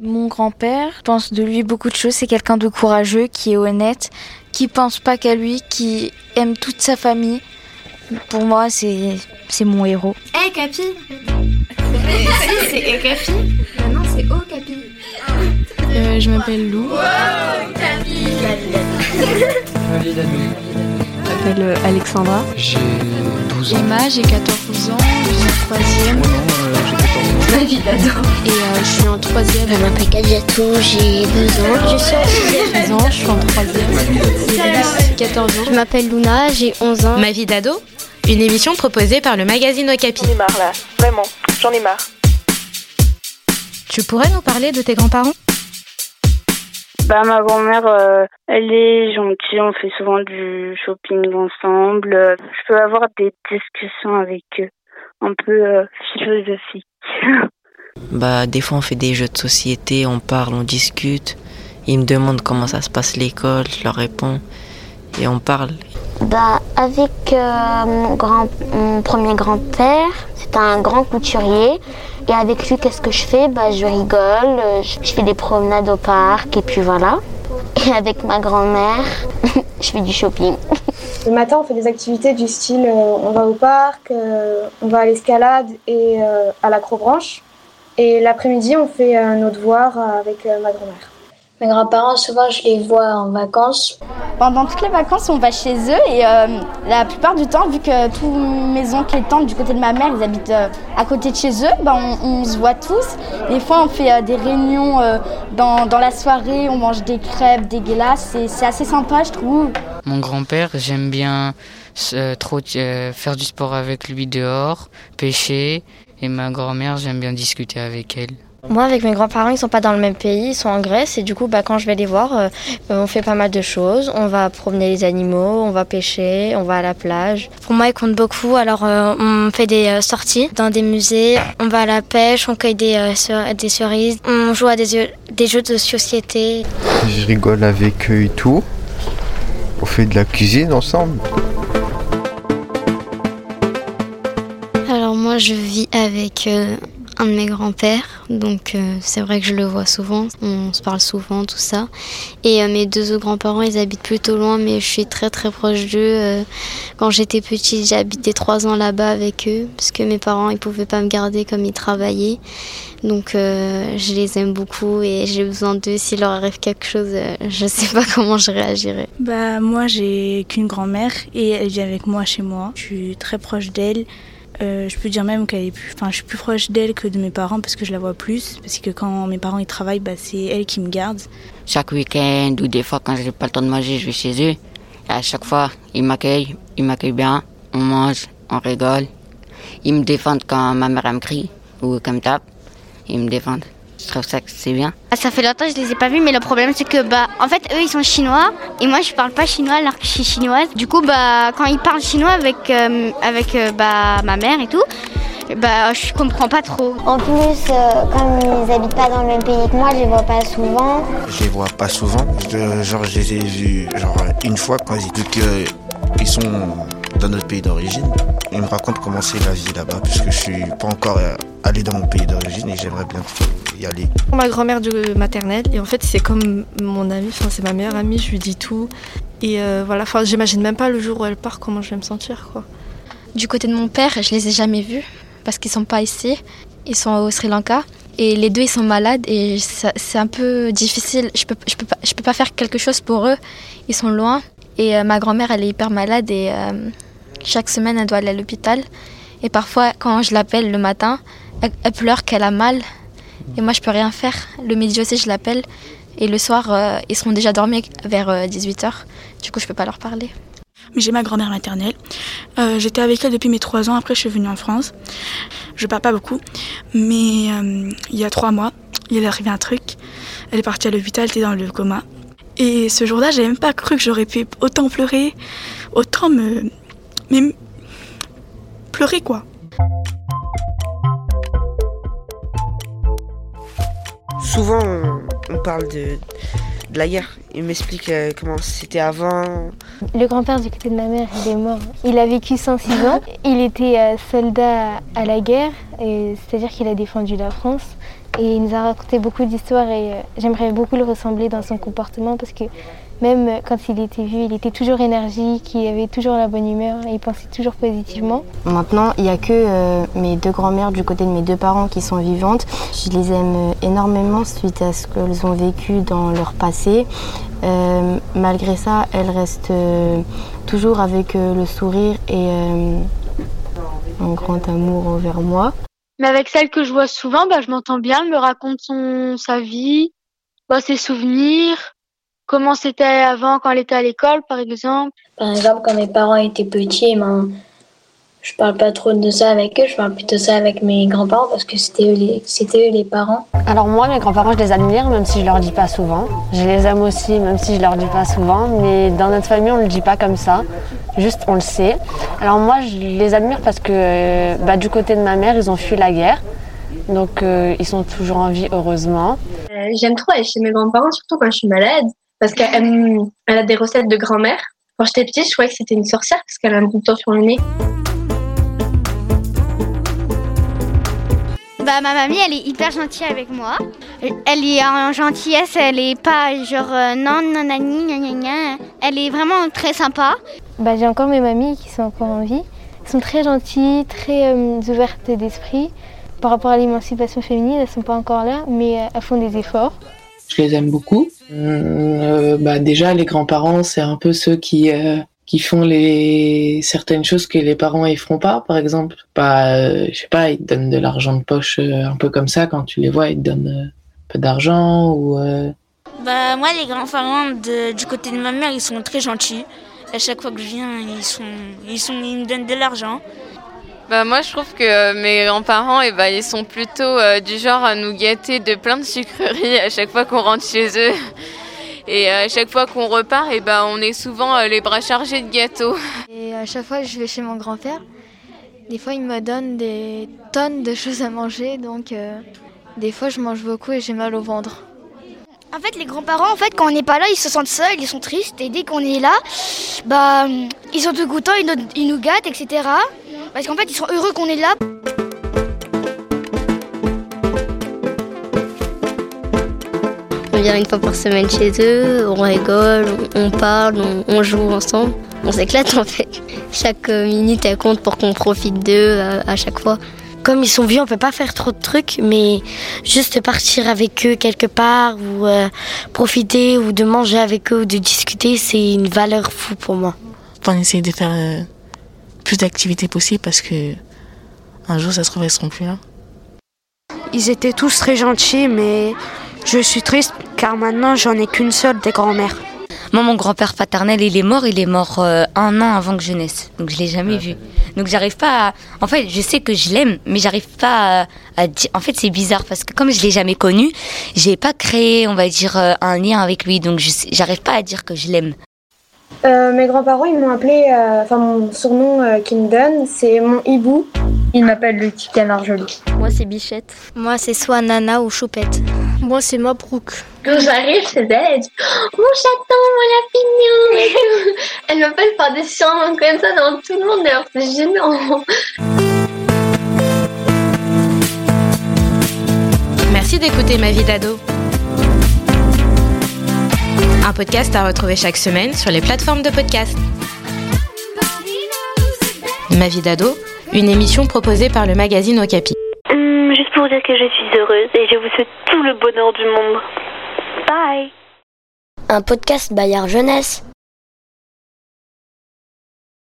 Mon grand-père pense de lui beaucoup de choses. C'est quelqu'un de courageux, qui est honnête, qui pense pas qu'à lui, qui aime toute sa famille. Pour moi, c'est c'est mon héros. Hé hey, Capi Si, c'est Hé Capi. Non, c'est Oh Capi. Euh, je m'appelle Lou. Oh Capi Je m'appelle euh, Alexandra. J'ai 12 ans. Emma, j'ai 14 ans, je suis en troisième. Oh non, euh, j'ai 14 ans. Ma vie d'ado. Et euh, je suis en troisième. Je m'appelle Kadiatou, j'ai 12 ans. Je suis en sixième. 12 ans, je suis en troisième. 14 ans. Je m'appelle Luna, j'ai 11 ans. Ma vie d'ado une émission proposée par le magazine Okapi. J'en ai marre là, vraiment, j'en ai marre. Tu pourrais nous parler de tes grands-parents? Bah, ma grand-mère, euh, elle est gentille, on fait souvent du shopping ensemble. Je peux avoir des discussions avec eux, un peu euh, philosophiques. bah, des fois, on fait des jeux de société, on parle, on discute. Ils me demandent comment ça se passe l'école, je leur réponds et on parle. Bah, avec euh, mon, grand, mon premier grand-père, c'est un grand couturier. Et avec lui, qu'est-ce que je fais? Bah, Je rigole, je, je fais des promenades au parc et puis voilà. Et avec ma grand-mère, je fais du shopping. Le matin, on fait des activités du style euh, on va au parc, euh, on va à l'escalade et euh, à l'acrobranche. Et l'après-midi, on fait nos devoirs avec ma grand-mère. Mes grands-parents, souvent, je les vois en vacances. Pendant toutes les vacances, on va chez eux et euh, la plupart du temps, vu que tous mes oncles et tantes du côté de ma mère, ils habitent euh, à côté de chez eux, ben, on, on, se voit tous. Des fois, on fait euh, des réunions dans, dans, la soirée, on mange des crêpes, des glaces. C'est assez sympa, je trouve. Mon grand-père, j'aime bien trop faire du sport avec lui dehors, pêcher. Et ma grand-mère, j'aime bien discuter avec elle. Moi, avec mes grands-parents, ils sont pas dans le même pays, ils sont en Grèce et du coup, bah, quand je vais les voir, euh, on fait pas mal de choses. On va promener les animaux, on va pêcher, on va à la plage. Pour moi, ils comptent beaucoup. Alors, euh, on fait des euh, sorties dans des musées, on va à la pêche, on cueille des, des cerises, on joue à des, des jeux de société. Je rigole avec eux et tout. On fait de la cuisine ensemble. Alors moi, je vis avec un de mes grands-pères, donc euh, c'est vrai que je le vois souvent, on se parle souvent, tout ça. Et euh, mes deux grands-parents, ils habitent plutôt loin, mais je suis très très proche d'eux. Euh, quand j'étais petite, j'ai habité trois ans là-bas avec eux, parce que mes parents, ils pouvaient pas me garder comme ils travaillaient. Donc je les aime beaucoup et j'ai besoin d'eux. S'il leur arrive quelque chose, je sais pas comment je réagirais. Bah moi j'ai qu'une grand-mère et elle vit avec moi chez moi. Je suis très proche d'elle. Euh, je peux dire même qu'elle est plus, enfin, je suis plus proche d'elle que de mes parents parce que je la vois plus. Parce que quand mes parents ils travaillent, bah, c'est elle qui me garde. Chaque week-end ou des fois quand j'ai pas le temps de manger, je vais chez eux. Et à chaque fois, ils m'accueillent, ils m'accueillent bien. On mange, on rigole. Ils me défendent quand ma mère me crie ou qu'elle me tape. Ils me défendent. Je trouve ça que c'est bien. Ah, ça fait longtemps que je les ai pas vus, mais le problème c'est que bah en fait eux ils sont chinois et moi je parle pas chinois alors que je suis chinoise. Du coup bah quand ils parlent chinois avec euh, avec euh, bah ma mère et tout, bah je comprends pas trop. En plus euh, comme ils habitent pas dans le même pays que moi, je les vois pas souvent. Je les vois pas souvent. genre je les ai vus genre une fois quand ils disent qu'ils sont dans notre pays d'origine. Ils me racontent comment c'est la vie là-bas puisque je suis pas encore allé dans mon pays d'origine et j'aimerais bien y aller. Ma grand-mère de maternelle et en fait c'est comme mon amie, enfin c'est ma meilleure amie, je lui dis tout et euh, voilà, enfin j'imagine même pas le jour où elle part comment je vais me sentir quoi. Du côté de mon père, je les ai jamais vus parce qu'ils sont pas ici, ils sont au Sri Lanka et les deux ils sont malades et c'est un peu difficile. Je peux je peux pas je peux pas faire quelque chose pour eux, ils sont loin et euh, ma grand-mère elle est hyper malade et euh, chaque semaine elle doit aller à l'hôpital et parfois quand je l'appelle le matin, elle, pleure qu'elle a mal et moi, je peux rien faire. Le midi aussi, je l'appelle. Et le soir, euh, ils seront déjà dormis vers 18h. Euh, du coup, je peux pas leur parler. J'ai ma grand-mère maternelle. Euh, J'étais avec elle depuis mes 3 ans. Après, je suis venue en France. Je parle pas beaucoup. Mais il y a 3 mois, il est arrivé un truc. Elle est partie à l'hôpital, elle était dans le coma. Et ce jour-là, j'avais même pas cru que j'aurais pu autant pleurer, autant me. Même. pleurer quoi. Souvent, on, parle de, de, la guerre. Il m'explique euh, comment c'était avant. Le grand-père du côté de ma mère, il est mort. Il a vécu 106 ans. Il était euh, soldat à la guerre, c'est-à-dire qu'il a défendu la France. Et il nous a raconté beaucoup d'histoires et euh, j'aimerais beaucoup le ressembler dans son comportement parce que même quand il était vu, il était toujours énergique, il avait toujours la bonne humeur et il pensait toujours positivement. Maintenant, il n'y a que euh, mes deux grand-mères du côté de mes deux parents qui sont vivantes. Je les aime énormément suite à ce qu'elles ont vécu dans leur passé. Euh, malgré ça, elles restent euh, toujours avec le sourire et un grand amour envers moi. Mais avec celle que je vois souvent, bah, je m'entends bien, elle me raconte son, sa vie, bah, ses souvenirs comment c'était avant quand elle était à l'école, par exemple? Par exemple, quand mes parents étaient petits, ben, je parle pas trop de ça avec eux, je parle plutôt de ça avec mes grands-parents parce que c'était eux, les, c'était eux les parents. Alors moi, mes grands-parents, je les admire même si je leur dis pas souvent. Je les aime aussi même si je leur dis pas souvent, mais dans notre famille, on le dit pas comme ça. Juste, on le sait. Alors moi, je les admire parce que bah, du côté de ma mère, ils ont fui la guerre. Donc euh, ils sont toujours en vie, heureusement. Euh, j'aime trop aller chez mes grands-parents, surtout quand je suis malade parce qu'elle elle a des recettes de grand-mère. Quand j'étais petite, je croyais que c'était une sorcière parce qu'elle a un bouton sur le nez. Bah, ma mamie, elle est hyper gentille avec moi. Elle est en gentillesse, elle est pas genre euh, non, non, nani, gna, gna, Elle est vraiment très sympa. Bah, j'ai encore mes mamies qui sont encore en vie. Elles sont très gentilles, très euh, ouvertes d'esprit. Par rapport à l'émancipation féminine, elles sont pas encore là, mais euh, elles font des efforts je les aime beaucoup. Euh, bah déjà, les grands-parents, c'est un peu ceux qui euh, qui font les certaines choses que les parents ne feront pas. Par exemple, pas, euh, je sais pas, ils te donnent de l'argent de poche un peu comme ça quand tu les vois, ils te donnent un peu d'argent ou. Bah moi, les grands-parents du côté de ma mère, ils sont très gentils. À chaque fois que je viens, ils sont, ils sont, ils me donnent de l'argent. Bah moi je trouve que euh, mes grands-parents et eh bah, ils sont plutôt euh, du genre à nous gâter de plein de sucreries à chaque fois qu'on rentre chez eux. Et à chaque fois qu'on repart, et eh bah, on est souvent euh, les bras chargés de gâteaux. Et à chaque fois que je vais chez mon grand-père, des fois il me donne des tonnes de choses à manger, donc des fois je mange beaucoup et j'ai mal au ventre. En fait, les grands-parents, en fait, quand on n'est pas là, ils se sentent seuls, ils sont tristes. Et dès qu'on est là, bah, ils sont tout contents, ils nous, ils nous gâtent, etc. Parce qu'en fait, ils sont heureux qu'on est là. On vient une fois par semaine chez eux, on rigole, on parle, on, joue ensemble. On s'éclate en fait. Chaque minute elle compte pour qu'on profite d'eux à, chaque fois. Comme ils sont vieux, on peut pas faire trop de trucs, mais juste partir avec eux quelque part ou euh, profiter ou de manger avec eux ou de discuter, c'est une valeur fou pour moi. On essaie de faire euh, plus d'activités possibles parce que un jour, ça se trouve, seront plus là. Ils étaient tous très gentils, mais je suis triste car maintenant, j'en ai qu'une seule des grands-mères. Moi, mon grand-père paternel, il est mort. Il est mort euh, un an avant que je naisse. Donc, je l'ai jamais vu. Donc, j'arrive pas à... En fait, je sais que je l'aime, mais j'arrive pas à, dire... En fait, c'est bizarre parce que comme je l'ai jamais connu, j'ai pas créé, on va dire, euh, un lien avec lui. Donc, j'arrive pas à dire que je l'aime. Euh, mes grands-parents, ils m'ont appelé, euh, enfin mon surnom euh, qu'ils me donnent, c'est mon hibou. Ils m'appellent le petit canard joli. Moi, c'est Bichette. Moi, c'est soit Nana ou Choupette. Moi, c'est Mabrouk. Quand j'arrive elle, oh, mon chaton, mon lapignon. elle m'appelle par des surnoms comme ça dans tout le monde, d'ailleurs, c'est gênant. Merci d'écouter ma vie d'ado. Un podcast à retrouver chaque semaine sur les plateformes de podcast. Ma vie d'ado, une émission proposée par le magazine Okapi. Hum, juste pour dire que je suis heureuse et je vous souhaite tout le bonheur du monde. Bye. Un podcast Bayard Jeunesse.